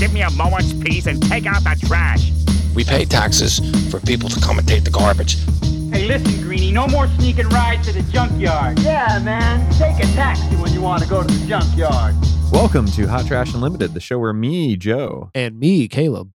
give me a moment's peace and take out the trash? We pay taxes for people to come and take the garbage. Hey, listen, Greenie, no more sneaking rides to the junkyard. Yeah, man. Take a taxi when you want to go to the junkyard. Welcome to Hot Trash Unlimited, the show where me, Joe, and me, Caleb.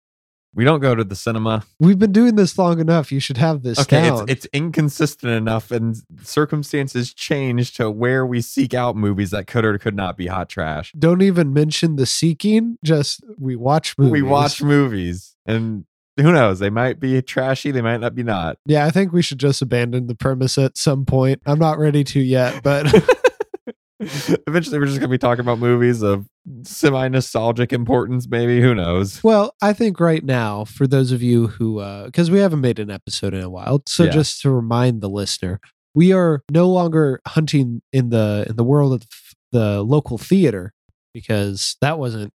We don't go to the cinema. We've been doing this long enough. You should have this Okay, down. it's, it's inconsistent enough, and circumstances change to where we seek out movies that could or could not be hot trash. Don't even mention the seeking. Just we watch movies. We watch movies, and who knows? They might be trashy, they might not be not. Yeah, I think we should just abandon the premise at some point. I'm not ready to yet, but Eventually, we're just going to be talking about movies of semi nostalgic importance, maybe. Who knows? well, I think right now, for those of you who, because we haven't made an episode in a while, so Yeah. just to remind the listener, we are no longer hunting in the in the world of the local theater because that wasn't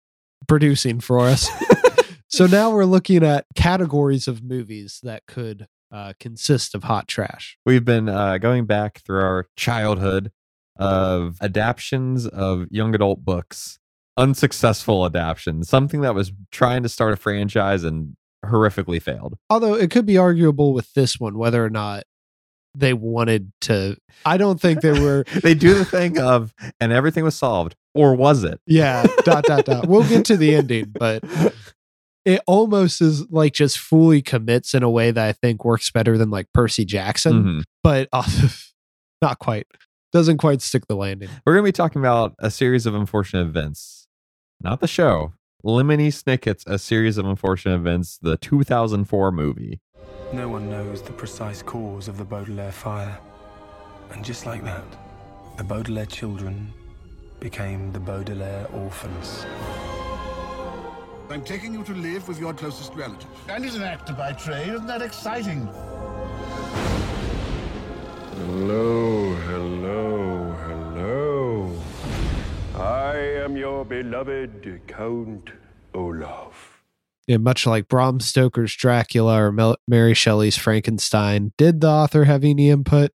producing for us. so now we're looking at categories of movies that could uh, consist of hot trash. We've been uh, going back through our childhood of adaptions of young adult books, unsuccessful adaptions, something that was trying to start a franchise and horrifically failed. Although it could be arguable with this one whether or not they wanted to. I don't think they were. They do the thing of, and everything was solved, or was it? Yeah, dot dot dot. We'll get to the ending, but it almost is like just fully commits in a way that I think works better than like Percy Jackson, Mhm. but uh, not quite. Doesn't quite stick the landing. We're going to be talking about a series of unfortunate events, not the show. Lemony Snicket's A Series of Unfortunate Events, the 2004 movie. No one knows the precise cause of the Baudelaire fire. And just like that, the Baudelaire children became the Baudelaire orphans. I'm taking you to live with your closest relative. And he's an actor by trade. Isn't that exciting? Hello, hello, hello. I am your beloved Count Olaf. Yeah, much like Bram Stoker's Dracula or Mel- Mary Shelley's Frankenstein, did the author have any input?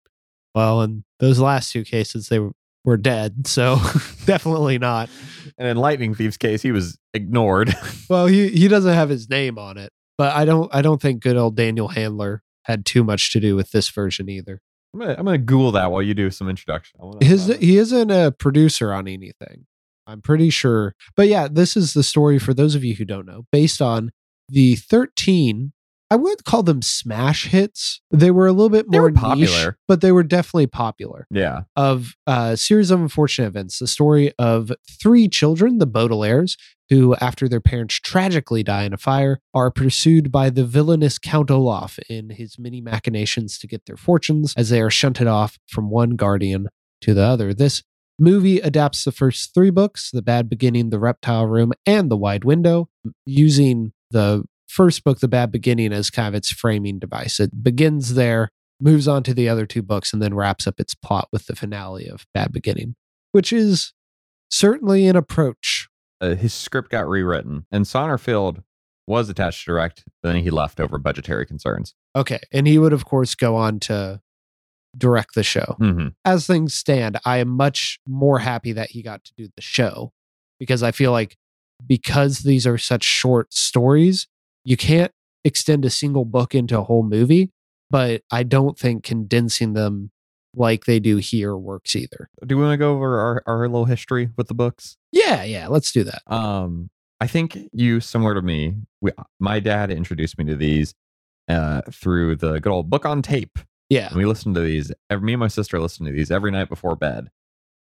Well, in those last two cases, they were, were dead, so definitely not. And in Lightning Thief's case, he was ignored. Well, he he doesn't have his name on it, but I don't I don't think good old Daniel Handler had too much to do with this version either. I'm gonna, I'm gonna Google that while you do some introduction. His he isn't a producer on anything. I'm pretty sure. But yeah, this is the story for those of you who don't know, based on the 13 I would call them smash hits. They were a little bit more were niche, popular. but they were definitely popular. yeah. Of a series of unfortunate events, the story of three children, the Baudelaires, who, after their parents tragically die in a fire, are pursued by the villainous Count Olaf in his many machinations to get their fortunes as they are shunted off from one guardian to the other. This movie adapts the first three books The Bad Beginning, The Reptile Room, and The Wide Window, using the first book, The Bad Beginning, as kind of its framing device. It begins there, moves on to the other two books, and then wraps up its plot with the finale of Bad Beginning, which is certainly an approach. Uh, his script got rewritten, and Sonnenfeld was attached to direct, then he left over budgetary concerns. Okay. And he would, of course, go on to direct the show. hmm As things stand, I am much more happy that he got to do the show because I feel like because these are such short stories, you can't extend a single book into a whole movie. But I don't think condensing them like they do here works either. Do we want to go over our, our little history with the books? Yeah, yeah, let's do that. Um, I think you, similar to me, we, my dad introduced me to these uh, through the good old book on tape. Yeah. And we listened to these. ev- Me and my sister listened to these every night before bed.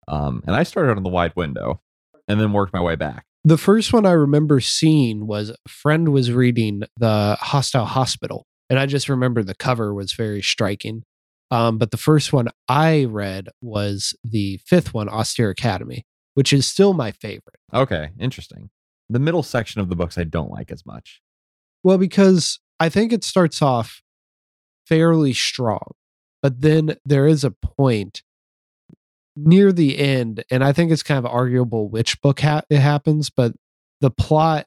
Um, and I started on the wide window, and then worked my way back. The first one I remember seeing was a friend was reading The Hostile Hospital. And I just remember the cover was very striking. Um, but the first one I read was the fifth one, Austere Academy, which is still my favorite. Okay, interesting. The middle section of the books I don't like as much. Well, because I think it starts off fairly strong, but then there is a point near the end, and I think it's kind of arguable which book ha- it happens, but the plot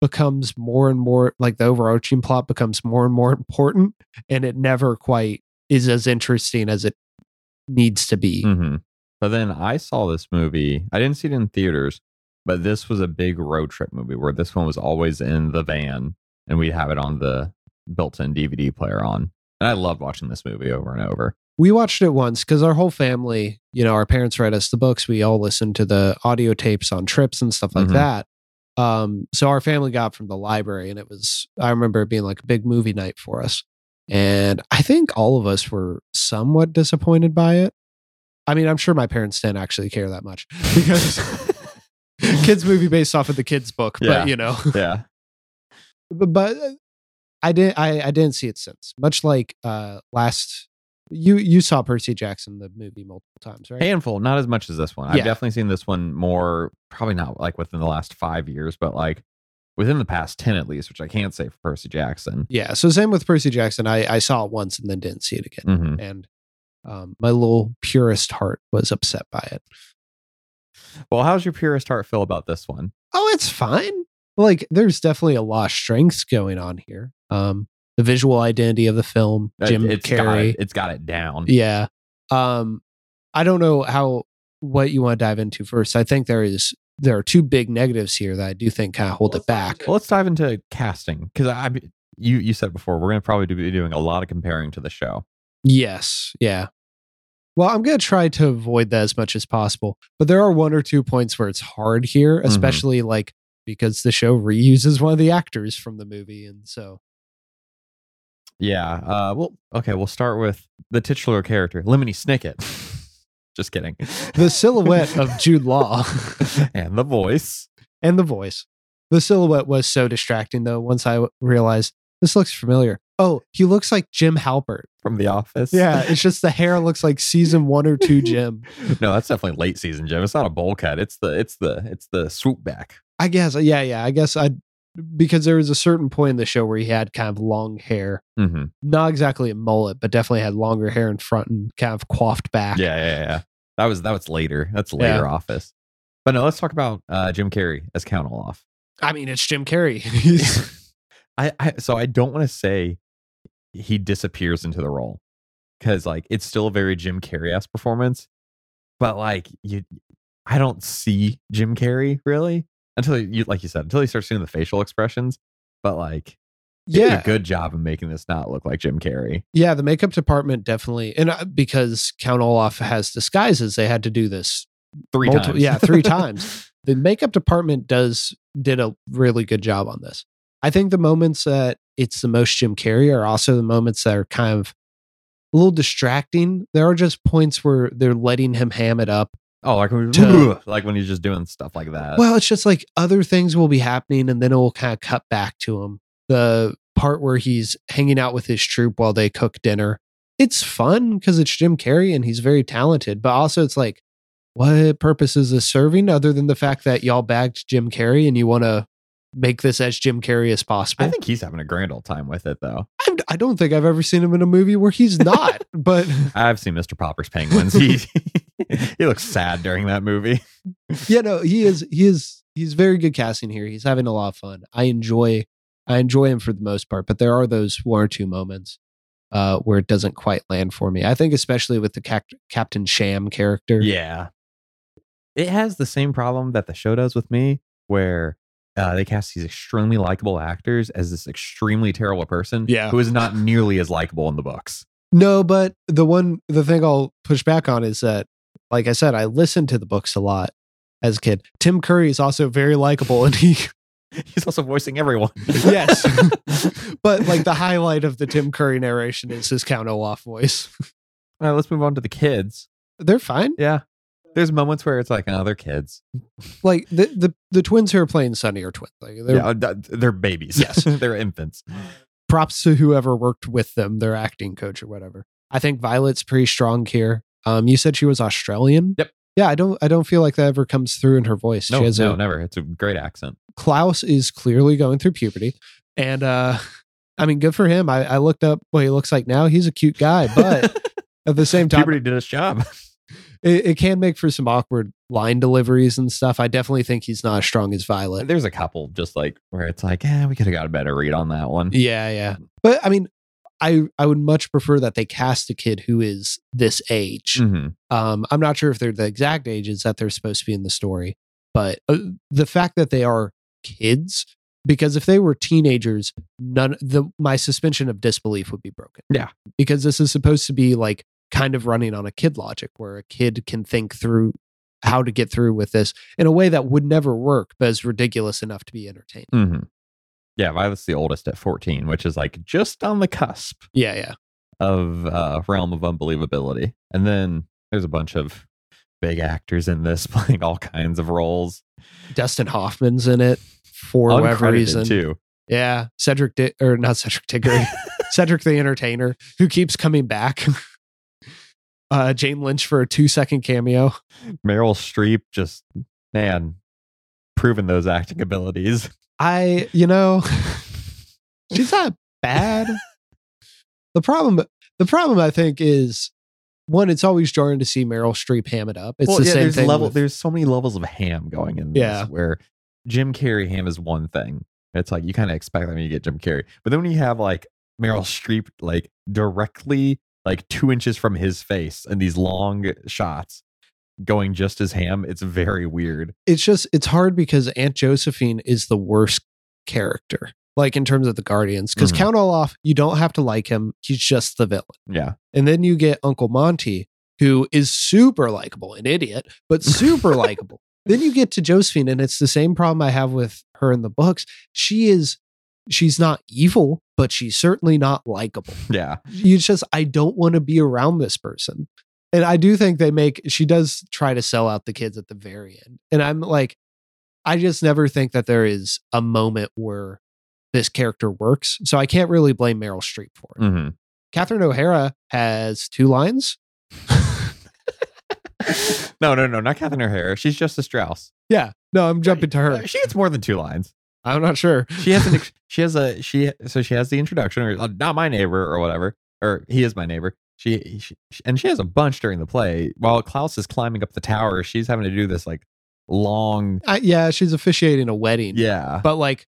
becomes more and more like the overarching plot becomes more and more important, and it never quite is as interesting as it needs to be. hmm But then I saw this movie. I didn't see it in theaters, but this was a big road trip movie where this one was always in the van and we'd have it on the built-in DVD player on. And I loved watching this movie over and over. We watched it once because our whole family, you know, our parents read us the books. We all listened to the audio tapes on trips and stuff like Mhm. that. Um, so our family got from the library, and it was, I remember it being like a big movie night for us. And I think all of us were somewhat disappointed by it. I mean, I'm sure my parents didn't actually care that much because kids' movie based off of the kids' book, Yeah. but you know, Yeah. but, but uh, I didn't I, I didn't see it since. Much like uh last you you saw Percy Jackson the movie multiple times, right? handful not as much as this one i've definitely seen this one more probably not like within the last five years but like within the past 10 at least which i can't say for percy jackson yeah. So same with Percy Jackson. I, I saw it once and then didn't see it again. hmm And um my little purist heart was upset by it. well how's your purist heart feel about this one Oh, it's fine. Like there's definitely a lot of strengths going on here. Um the visual identity of the film, Uh, Jim it's got Carrey. it, it's got it down Yeah. Um I don't know how what you want to dive into first. I think there is there are two big negatives here that I do think kind of hold it back. well let's dive into casting because i you you said before we're gonna probably be doing a lot of comparing to the show Yes. Yeah. Well, I'm going to try to avoid that as much as possible. But there are one or two points where it's hard here, especially like because the show reuses one of the actors from the movie. And so, yeah uh well okay we'll start with the titular character lemony snicket just kidding the silhouette of Jude Law and the voice and the voice. The silhouette was so distracting, though, once I realized this looks familiar. Oh, he looks like Jim Halpert. from the office Yeah, it's just the hair looks like season one or two Jim. no, that's definitely late season, Jim. It's not a bowl cut. It's the it's the it's the swoop back. I guess, yeah, yeah. I guess I, because there was a certain point in the show where he had kind of long hair. Mm-hmm. not exactly a mullet, but definitely had longer hair in front and kind of coiffed back. Yeah, yeah, yeah. That was that was later. That's Yeah. later office. But no, let's talk about uh, Jim Carrey as Count Olaf. I mean, it's Jim Carrey. I, I so I don't want to say he disappears into the role because like it's still a very Jim Carrey ass performance, but like you, I don't see Jim Carrey really until you like you said until he starts doing the facial expressions. But like, yeah, a good job of making this not look like Jim Carrey. yeah. The makeup department definitely, and uh, because Count Olaf has disguises, they had to do this Three multi- times, Yeah, three times. The makeup department does did a really good job on this. I think the moments that it's the most Jim Carrey are also the moments that are kind of a little distracting. There are just points where they're letting him ham it up. Oh, like when, To- like when he's just doing stuff like that. Well, it's just like other things will be happening and then it will kind of cut back to him. The part where he's hanging out with his troupe while they cook dinner. It's fun because it's Jim Carrey and he's very talented, but also it's like, what purpose is this serving other than the fact that y'all bagged Jim Carrey and you want to make this as Jim Carrey as possible? I think he's having a grand old time with it, though. I, I don't think I've ever seen him in a movie where he's not, but I've seen Mr. Popper's Penguins. He he looks sad during that movie. yeah, no, he is he is he's very good casting here. He's having a lot of fun. I enjoy I enjoy him for the most part, but there are those one or two moments uh, where it doesn't quite land for me. I think especially with the Cap- Captain Sham character. Yeah, it has the same problem that the show does with me, where uh, they cast these extremely likable actors as this extremely terrible person, Yeah. who is not nearly as likable in the books. No, but the one the thing I'll push back on is that, like I said, I listened to the books a lot as a kid. Tim Curry is also very likable, and he He's also voicing everyone. yes, but like the highlight of the Tim Curry narration is his Count Olaf voice. All right, let's move on to the kids. They're fine. Yeah, there's moments where it's like, oh, they're kids. Like the the the twins who are playing Sunny are twins. Like they're yeah, uh, they're babies. Yes. they're infants. props to whoever worked with them, their acting coach or whatever. I think Violet's pretty strong here. Um, you said she was Australian. Yep. Yeah, I don't. I don't feel like that ever comes through in her voice. No, she has no, a never. It's a great accent. Klaus is clearly going through puberty, and uh, I mean, good for him. I, I looked up what he looks like now. He's a cute guy, but at the same time, Puberty did its job. it, it can make for some awkward line deliveries and stuff. I definitely think he's not as strong as Violet. There's a couple just like where it's like, yeah, we could have got a better read on that one. Yeah, yeah. But I mean, I I would much prefer that they cast a kid who is this age. Mhm. Um, I'm not sure if they're the exact ages that they're supposed to be in the story. but uh, the fact that they are kids because if they were teenagers none the my suspension of disbelief would be broken Yeah. because this is supposed to be like kind of running on a kid logic where a kid can think through how to get through with this in a way that would never work but is ridiculous enough to be entertaining hmm Yeah, Violet's the oldest at 14, which is like just on the cusp yeah yeah of uh, realm of unbelievability. And then there's a bunch of big actors in this playing all kinds of roles. dustin hoffman's in it for whatever reason too. yeah cedric Di- or not cedric diggory cedric the entertainer who keeps coming back uh jane lynch for a two second cameo Meryl Streep just man proving those acting abilities. I, you know, she's not bad. the problem, the problem, I think, is one. It's always jarring to see Meryl Streep ham it up. It's well, the yeah, same there's thing. level with- there's so many levels of ham going in this Yeah. where Jim Carrey ham is one thing. It's like you kind of expect that when you get Jim Carrey. But then when you have like Meryl Streep like directly like two inches from his face and these long shots going just as ham, it's very weird. it's just it's hard because Aunt Josephine is the worst character, like in terms of the Guardians. Because Mhm. Count Olaf, you don't have to like him; he's just the villain. Yeah. And then you get Uncle Monty, who is super likable, an idiot, but super likable. Then you get to Josephine, and it's the same problem I have with her in the books. She is, she's not evil, but she's certainly not likable. Yeah. You just, I don't want to be around this person. And I do think they make, she does try to sell out the kids at the very end. And I'm like, I just never think that there is a moment where this character works. So I can't really blame Meryl Streep for it. hmm Catherine O'Hara has two lines. no, no, no, not Catherine O'Hara. She's Justice Strauss. Yeah. No, I'm jumping to her. She gets more than two lines. I'm not sure. She has an she has a she so she has the introduction or uh, not my neighbor or whatever or he is my neighbor. She, she and she has a bunch during the play while Klaus is climbing up the tower. She's having to do this like long I, yeah, she's officiating a wedding. yeah. But like,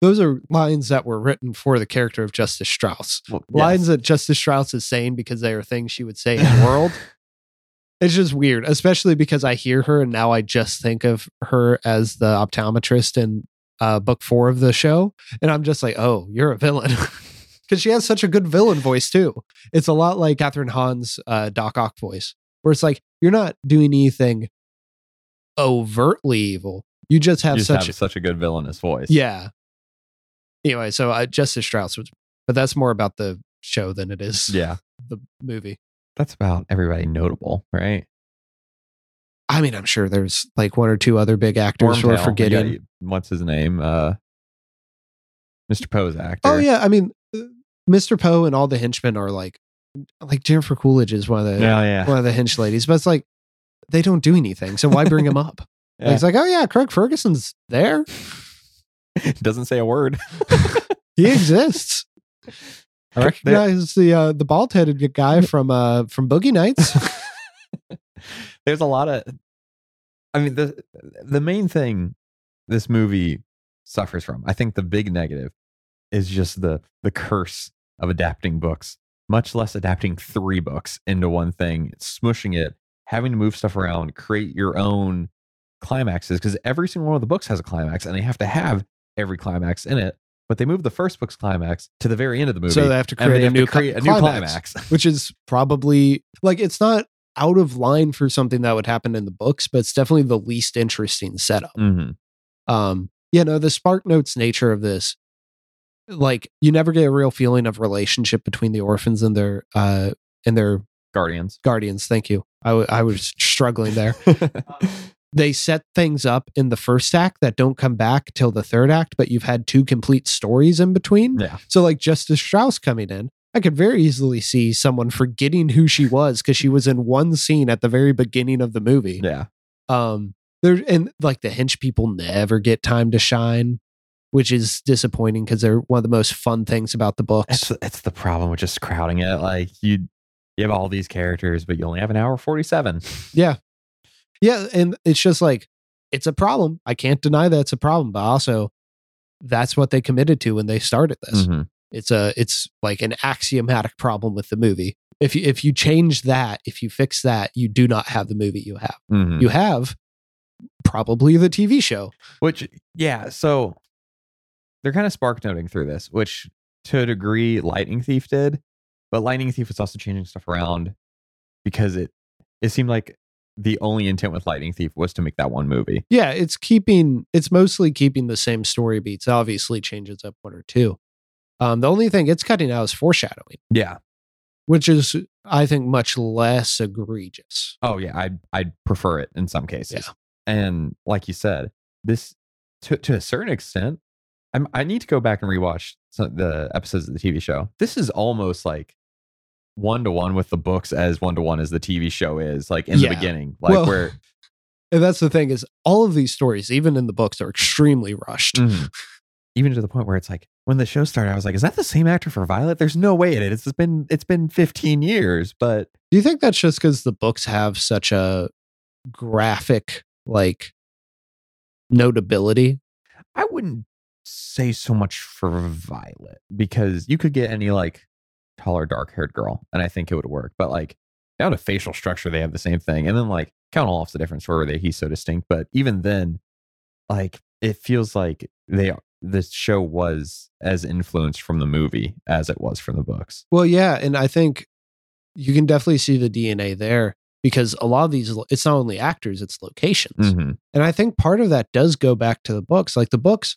those are lines that were written for the character of Justice Strauss. Well, Lines that Justice Strauss is saying because they are things she would say in the world. It's just weird, especially because I hear her and now I just think of her as the optometrist in uh, book four of the show. And I'm just like, oh, you're a villain. Because she has such a good villain voice too. It's a lot like Kathryn Hahn's uh, Doc Ock voice, where it's like, you're not doing anything overtly evil. You just have You just such have such a good villainous voice. yeah. Anyway, so uh, Justice Strauss was, but that's more about the show than it is Yeah. the movie. That's about everybody notable, right? I mean, I'm sure there's like one or two other big actors Wormtail, we're you got- forgetting. what's his name? Uh Mr. Poe's actor. Oh yeah, I mean, Mr. Poe and all the henchmen are like, like Jennifer Coolidge is one of the Yeah, yeah. one of the hench ladies, but it's like they don't do anything, so why bring them up? Like, it's like, oh yeah, Craig Ferguson's there. Doesn't say a word. He exists. I recognize the uh, the bald headed guy from uh from Boogie Nights. there's a lot of i mean the the main thing this movie suffers from i think the big negative is just the the curse of adapting books much less adapting three books into one thing smushing it having to move stuff around create your own climaxes because every single one of the books has a climax and they have to have every climax in it but they move the first book's climax to the very end of the movie So they have to create a new create cli- a new climax. climax which is probably like it's not out of line for something that would happen in the books, but it's definitely the least interesting setup. hmm Um, you know, the Spark Notes nature of this, like you never get a real feeling of relationship between the orphans and their uh and their guardians guardians. Thank you. I I was struggling there. they set things up in the first act that don't come back till the third act, but you've had two complete stories in between. yeah So, like Justice Strauss coming in, I could very easily see someone forgetting who she was because she was in one scene at the very beginning of the movie. yeah Um, there and like the hench people never get time to shine, which is disappointing because they're one of the most fun things about the books. It's it's the problem with just crowding it. Like you you have all these characters, but you only have an hour forty seven. Yeah, yeah, and it's just like it's a problem. I can't deny that it's a problem, but also that's what they committed to when they started this. Mm-hmm. It's a it's like an axiomatic problem with the movie. If you if you change that, if you fix that, you do not have the movie you have. Mm-hmm. You have probably the TV show. Which, yeah, so they're kind of spark noting through this, which to a degree Lightning Thief did, but Lightning Thief was also changing stuff around because it it seemed like the only intent with Lightning Thief was to make that one movie. Yeah, it's keeping it's mostly keeping the same story beats. Obviously changes up one or two. Um, the only thing it's cutting out is foreshadowing, Yeah. which is I think much less egregious. Oh yeah, I I'd prefer it in some cases. And like you said, this to to a certain extent, I'm I need to go back and rewatch some, the episodes of the TV show. This is almost like one to one with the books as one to one as the TV show is, like in Yeah. the beginning, like Well, where And that's the thing is all of these stories, even in the books, are extremely rushed. Mhm. even to the point where it's like when the show started, I was like, is that the same actor for Violet? There's no way it is. It's been it's been 15 years, but Do you think that's just because the books have such a graphic like notability? I wouldn't say so much for Violet because you could get any like taller, dark haired girl, and I think it would work. But like down to facial structure, they have the same thing. And then like Count Olaf's a different story where they, he's so distinct. But even then, like it feels like they are this show was as influenced from the movie as it was from the books. Well, yeah, and I think you can definitely see the DNA there because a lot of these it's not only actors, it's locations. Mhm. And I think part of that does go back to the books. Like the books,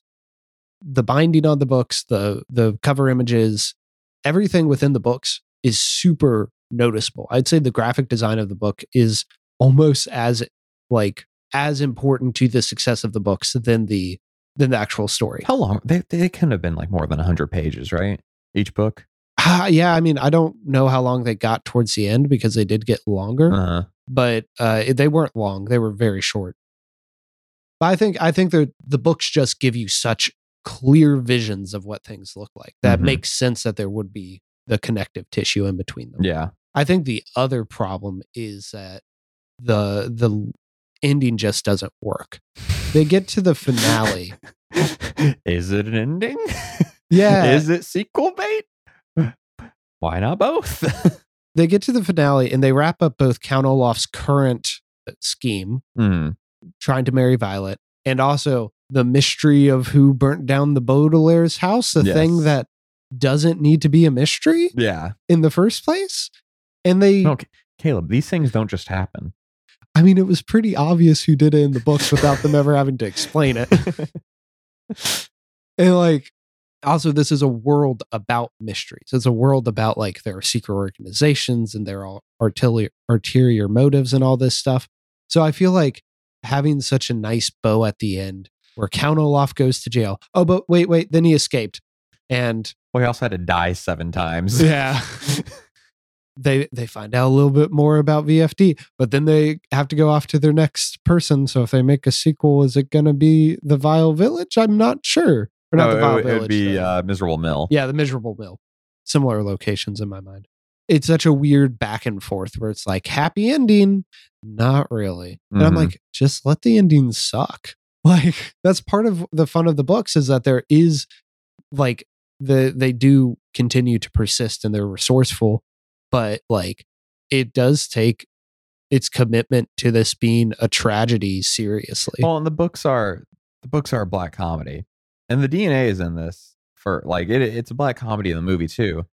the binding on the books, the the cover images, everything within the books is super noticeable. I'd say the graphic design of the book is almost as like as important to the success of the books than the than the actual story. How long? They they couldn't have been like more than 100 pages, right? Each book. Ah, yeah, I mean, I don't know how long they got towards the end because they did get longer. Uh-huh. but uh, they weren't long; they were very short. But I think I think the the books just give you such clear visions of what things look like that Mhm. makes sense that there would be the connective tissue in between them. Yeah. I think the other problem is that the the ending just doesn't work. They get to the finale. Is it an ending? Yeah. Is it sequel bait? Why not both? They get to the finale and they wrap up both Count Olaf's current scheme Hmm. trying to marry Violet, and also the mystery of who burnt down the Baudelaire's house, the thing that doesn't need to be a mystery Yeah. in the first place. And they, No, Caleb, these things don't just happen. I mean, it was pretty obvious who did it in the books without them ever having to explain it. and like, also, this is a world about mysteries. It's a world about like there are secret organizations and there are artillery, arterial motives and all this stuff. So I feel like having such a nice bow at the end where Count Olaf goes to jail. Oh, but wait, wait, then he escaped. And Well, he also had to die seven times. yeah. they they find out a little bit more about VFD, but then they have to go off to their next person. So if they make a sequel, is it going to be the Vile Village? I'm not sure. Or not No, the it, Vile it Village. would be uh, Miserable Mill. yeah, the Miserable Mill. Similar locations in my mind. It's such a weird back and forth where it's like happy ending, not really. And I'm Mhm. like, just let the endings suck. Like that's part of the fun of the books is that there is like the they do continue to persist and they're resourceful, but like it does take its commitment to this being a tragedy seriously. Well, and the books are the books are a black comedy, and the DNA is in this for like it. It's a black comedy in the movie too.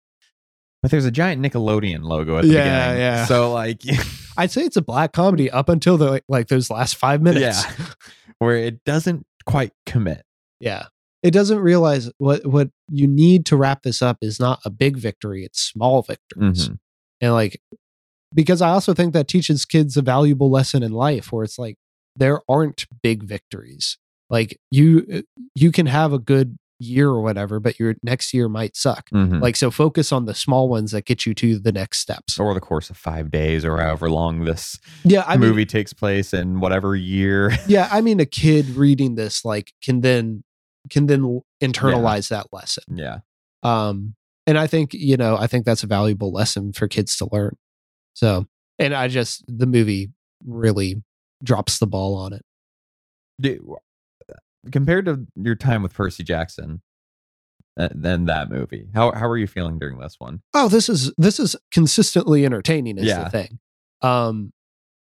But there's a giant Nickelodeon logo at the Yeah, beginning. yeah. So like, I'd say it's a black comedy up until the like, like those last five minutes. yeah, where it doesn't quite commit. Yeah. It doesn't realize what what you need to wrap this up is not a big victory, it's small victories. Mhm. And like because I also think that teaches kids a valuable lesson in life where it's like there aren't big victories. Like you you can have a good year or whatever, but your next year might suck. Mhm. Like so focus on the small ones that get you to the next steps. Over the course of five days or however long this Yeah, I mean movie takes place in whatever year. yeah, I mean a kid reading this like can then can then internalize that lesson. yeah. um and i think you know i think that's a valuable lesson for kids to learn so and i just the movie really drops the ball on it Do- compared to your time with Percy Jackson, than that movie, how how are you feeling during this one? oh this is this is consistently entertaining is Yeah. the thing um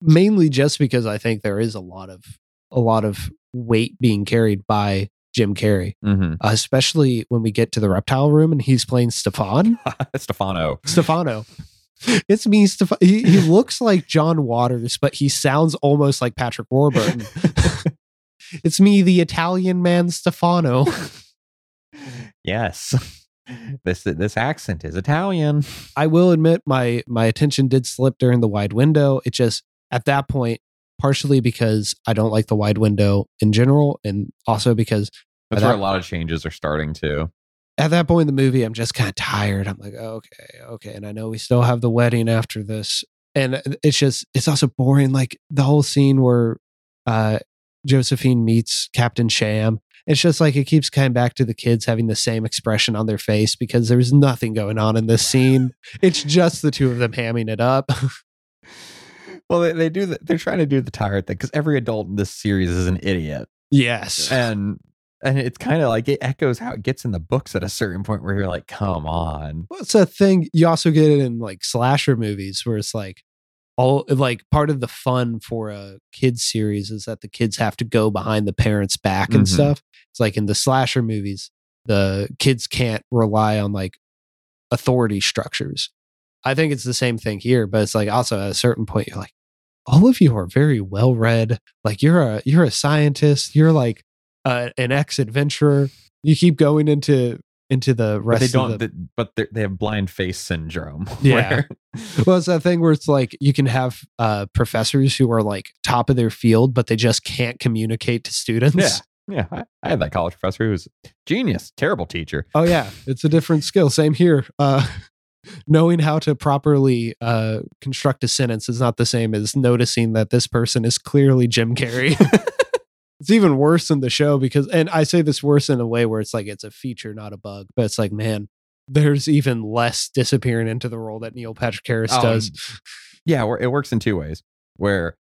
mainly just because i think there is a lot of a lot of weight being carried by Jim Carrey, Mm-hmm. uh, especially when we get to the reptile room and he's playing Stefan. Stefano. Stefano. It's me, Stefan. He, he looks like John Waters, but he sounds almost like Patrick Warburton. it's me, the Italian man, Stefano. Yes. This this accent is Italian. I will admit my my attention did slip during the wide window. It just at that point, partially because I don't like the wide window in general, and also because That's where a lot of changes are starting to. at that point in the movie, I'm just kind of tired. I'm like, okay, okay, and I know we still have the wedding after this, and it's just it's also boring. Like the whole scene where uh, Josephine meets Captain Sham. It's just like it keeps coming back to the kids having the same expression on their face because there's nothing going on in this scene. it's just the two of them hamming it up. Well, they, they do. The, they're trying to do the tired thing because every adult in this series is an idiot, yes. and and it's kind of like it echoes how it gets in the books at a certain point where you're like, come on. Well, it's a thing you also get it in like slasher movies where it's like all like part of the fun for a kids series is that the kids have to go behind the parents' back and Mhm. stuff. It's like in the slasher movies, the kids can't rely on like authority structures. I think it's the same thing here, but it's like also at a certain point you're like, all of you are very well read. Like you're a you're a scientist. You're like uh, an ex adventurer. You keep going into into the But rest they don't. the th- but they have blind face syndrome. Yeah. well, it's that thing where it's like you can have uh, professors who are like top of their field, but they just can't communicate to students. yeah. Yeah. I, I had that college professor who was genius, terrible teacher. Oh yeah, it's a different skill. Same here. Uh, knowing how to properly uh, construct a sentence is not the same as noticing that this person is clearly Jim Carrey. it's even worse in the show because, and I say this worse in a way where it's like it's a feature, not a bug. But it's like, man, there's even less disappearing into the role that Neil Patrick Harris Oh, does. Yeah, it works in two ways. Where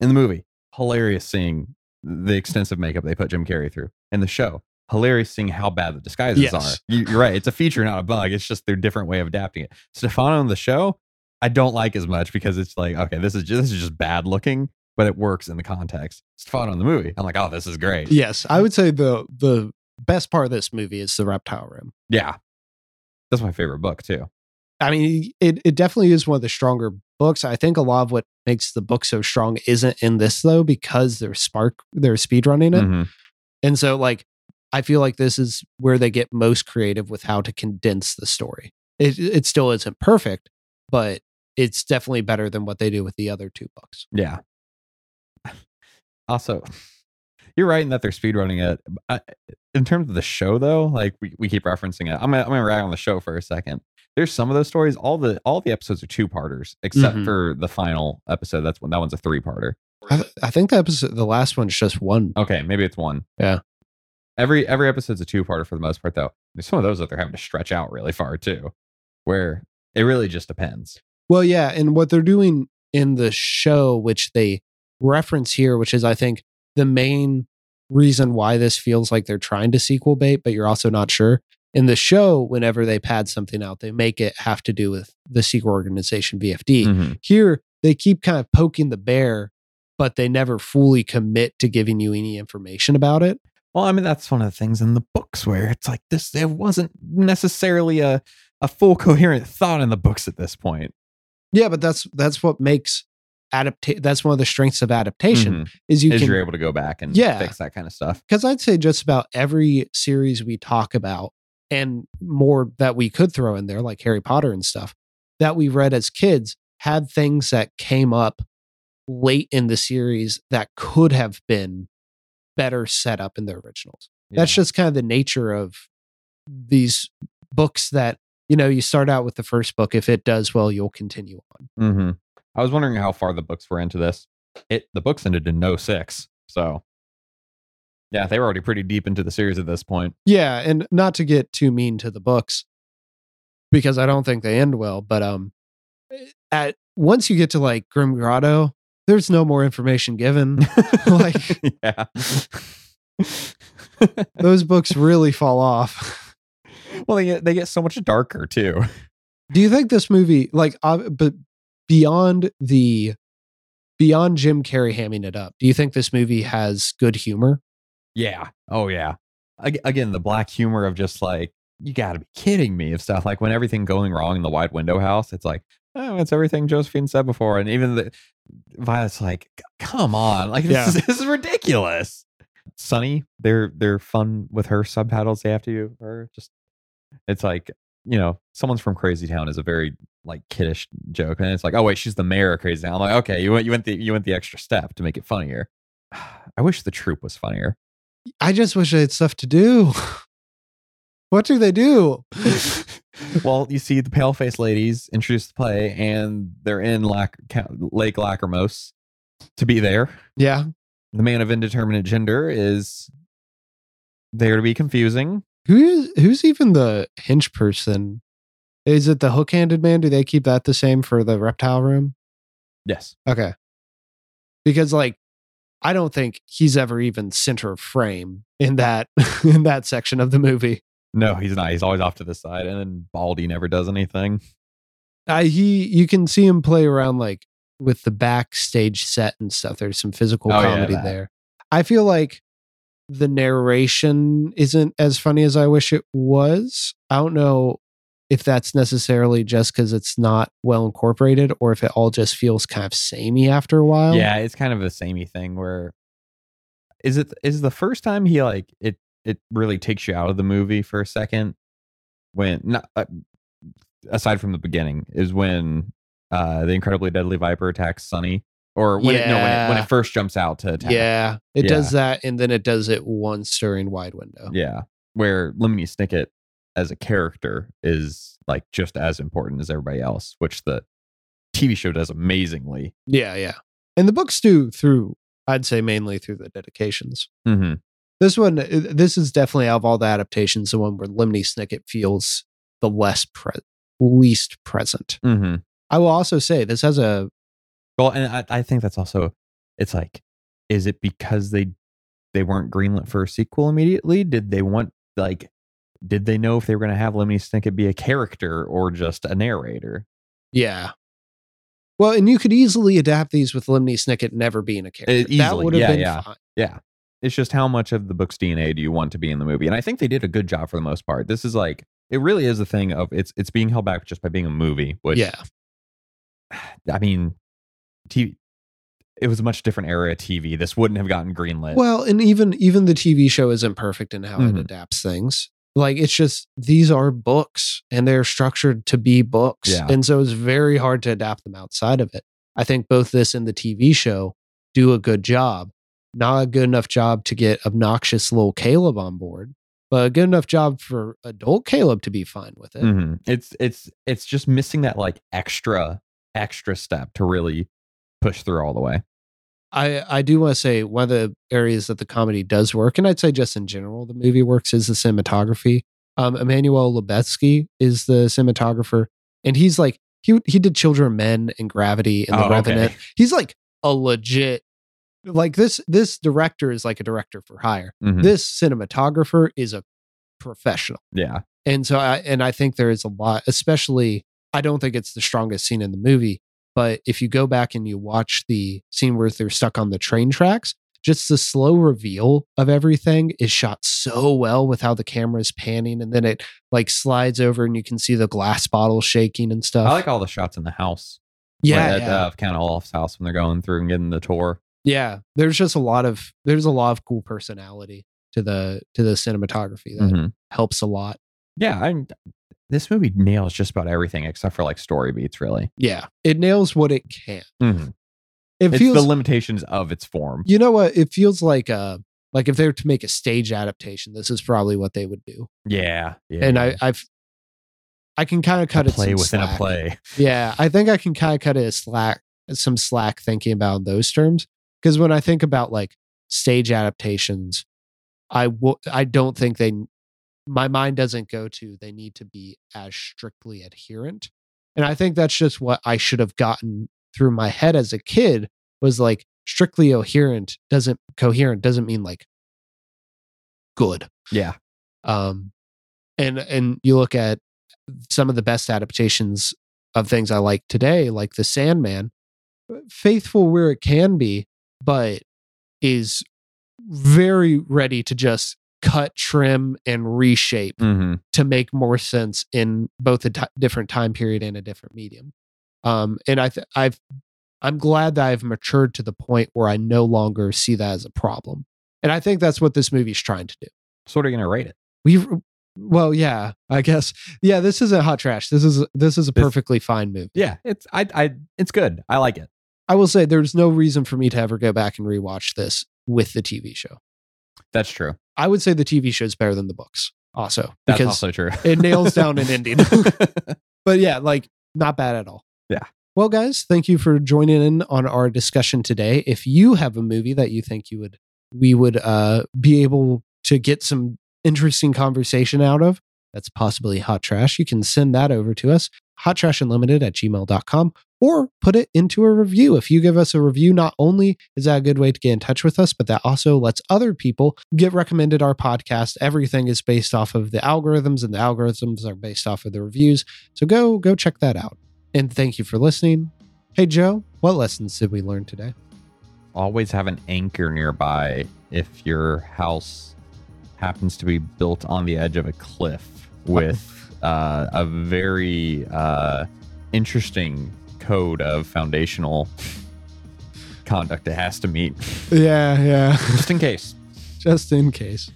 in the movie, hilarious seeing the extensive makeup they put Jim Carrey through. In the show, hilarious seeing how bad the disguises Yes. are. You, you're right. It's a feature, not a bug. It's just their different way of adapting it. Stefano in the show, I don't like as much because it's like, okay, this is just, this is just bad looking, but it works in the context. It's fun on the movie, I'm like, oh, this is great. Yes, I would say the the best part of this movie is the reptile room. Yeah, that's my favorite book too. I mean, it it definitely is one of the stronger books. I think a lot of what makes the book so strong isn't in this though, because they're spark they're speed running it, Mhm. and so like I feel like this is where they get most creative with how to condense the story. It it still isn't perfect, but it's definitely better than what they do with the other two books. Yeah. Also, you're right in that they're speedrunning it. I, in terms of the show, though, like we, we keep referencing it. I'm gonna, I'm gonna rag on the show for a second. There's some of those stories. All the all the episodes are two parters, except Mhm. for the final episode. That's one. That one's a three parter. I, I think the episode, the last one's just one. Okay, maybe it's one. Yeah. Every every episode's a two parter for the most part, though. There's some of those that they're having to stretch out really far too, where it really just depends. Well, yeah, and what they're doing in the show, which they reference here, which is I think the main reason why this feels like they're trying to sequel bait, but you're also not sure. In the show, whenever they pad something out, they make it have to do with the secret organization VFD. Mhm. Here, they keep kind of poking the bear, but they never fully commit to giving you any information about it. Well, I mean, that's one of the things in the books where it's like this. There wasn't necessarily a a full coherent thought in the books at this point. Yeah, but that's that's what makes adaptation. That's one of the strengths of adaptation Mhm. is you Is can you're able to go back and Yeah. fix that kind of stuff. because I'd say just about every series we talk about and more that we could throw in there, like Harry Potter and stuff, that we read as kids had things that came up late in the series that could have been better set up in the originals. That's just kind of the nature of these books that, you know, you start out with the first book. If it does well, you'll continue on. hmm I was wondering how far the books were into this. It the books ended in no six, so yeah, they were already pretty deep into the series at this point. Yeah, and not to get too mean to the books because I don't think they end well, but um at once you get to like Grim Grotto, there's no more information given. like yeah. those books really fall off. well, they get they get so much darker too. Do you think this movie like uh, but beyond the beyond Jim Carrey hamming it up, do you think this movie has good humor? Yeah. Oh yeah. Again, the black humor of just like you got to be kidding me of stuff like when everything going wrong in the wide window house. It's like oh, it's everything Josephine said before, and even the Violet's like, come on, like this, Yeah. is, this is ridiculous. Sunny, they're they're fun with her subtitles they have to do, or just it's like you know someone's from Crazy Town is a very like kiddish joke, and it's like oh wait she's the mayor of Crazy Town. I'm like okay you went you went the you went the extra step to make it funnier. I wish the troupe was funnier. I just wish I had stuff to do. what do they do? well, you see the pale face ladies introduce the play, and they're in Lac- Lake Lachrymose to be there. yeah. The man of indeterminate gender is there to be confusing. Who is who's even the hinge person? Is it the hook handed man? Do they keep that the same for the reptile room? Yes. Okay. Because like I don't think he's ever even center frame in that in that section of the movie. No, he's not. He's always off to the side, and then Baldy never does anything. Uh, he you can see him play around like with the backstage set and stuff. There's some physical Oh, comedy that. there. I feel like the narration isn't as funny as I wish it was. I don't know if that's necessarily just because it's not well incorporated or if it all just feels kind of samey after a while. yeah, it's kind of a samey thing where is it is the first time he like it it really takes you out of the movie for a second when not uh, aside from the beginning is when uh the incredibly deadly viper attacks Sunny or when it, no when it, when it first jumps out to attack. Yeah. It Yeah. does that and then it does it once during wide window. Yeah. Where Lemony Snicket as a character is like just as important as everybody else, which the TV show does amazingly. Yeah, yeah. And the books do through I'd say mainly through the dedications. Mm-hmm. This one, uh, this is definitely out of all the adaptations, the one where Lemony Snicket feels the less pre- least present. Mm-hmm. I will also say this has a Well, and I, I think that's also it's like, is it because they they weren't greenlit for a sequel immediately? Did they want like did they know if they were gonna have Lemony Snicket be a character or just a narrator? yeah. Well, and you could easily adapt these with Lemony Snicket never being a character. that easily. would have Yeah, been yeah. fine. Yeah. It's just how much of the book's DNA do you want to be in the movie? And I think they did a good job for the most part. This is like it really is a thing of it's it's being held back just by being a movie, which yeah, I mean TV it was a much different era of TV. This wouldn't have gotten greenlit. Well, and even even the TV show isn't perfect in how Mhm. it adapts things. Like it's just these are books and they're structured to be books. Yeah. And so it's very hard to adapt them outside of it. I think both this and the TV show do a good job. Not a good enough job to get obnoxious little Caleb on board, but a good enough job for adult Caleb to be fine with it. Mhm. It's it's it's just missing that like extra extra step to really push through all the way. I, I do want to say one of the areas that the comedy does work, and I'd say just in general, the movie works is the cinematography. Um, Emmanuel Lubezki is the cinematographer, and he's like he he did Children of Men and Gravity and The Oh, okay. Revenant. He's like a legit like this this director is like a director for hire. Mhm. This cinematographer is a professional. Yeah. And so I and I think there is a lot, especially I don't think it's the strongest scene in the movie, but if you go back and you watch the scene where they're stuck on the train tracks, just the slow reveal of everything is shot so well with how the camera is panning and then it like slides over and you can see the glass bottle shaking and stuff. I like all the shots in the house. yeah, Like at yeah. uh, Count Olaf's house when they're going through and getting the tour. yeah. There's just a lot of there's a lot of cool personality to the to the cinematography that Mhm. helps a lot. Yeah, I'm this movie nails just about everything except for like story beats, really. Yeah. It nails what it can. Mhm. It It's feels the limitations of its form. You know what? It feels like uh like if they were to make a stage adaptation, this is probably what they would do. Yeah. yeah And I I've I can kind of cut a it play within slack. a play. Yeah, I think I can kind of cut it a slack some slack thinking about those terms because when I think about like stage adaptations, I w- I don't think they my mind doesn't go to they need to be as strictly adherent. And I think that's just what I should have gotten through my head as a kid was like strictly coherent doesn't coherent doesn't mean like good. Yeah. Um and and you look at some of the best adaptations of things I like today, like The Sandman. faithful where it can be, but is very ready to just cut, trim, and reshape hmm to make more sense in both a different time period and a different medium. Um, and I, th- I've, I'm glad that I've matured to the point where I no longer see that as a problem. And I think that's what this movie's trying to do. So what are you gonna rate it? We've, well, yeah, I guess, yeah. This isn't hot trash. This is this is a perfectly fine movie. Yeah, it's I I it's good. I like it. I will say there's no reason for me to ever go back and rewatch this with the TV show. That's true. I would say the TV show is better than the books, also That's because also true. it nails down an ending. but yeah, like not bad at all. Yeah. Well, guys, thank you for joining in on our discussion today. If you have a movie that you think you would we would uh, be able to get some interesting conversation out of, that's possibly hot trash. You can send that over to us, hottrashunlimited at gmail.com, or put it into a review. If you give us a review, not only is that a good way to get in touch with us, but that also lets other people get recommended our podcast. Everything is based off of the algorithms, and the algorithms are based off of the reviews. So go go check that out. And thank you for listening. Hey Joe, what lessons did we learn today? Always have an anchor nearby if your house happens to be built on the edge of a cliff with uh, a very uh, interesting code of foundational conduct it has to meet, Yeah, yeah. just in case. Just in case.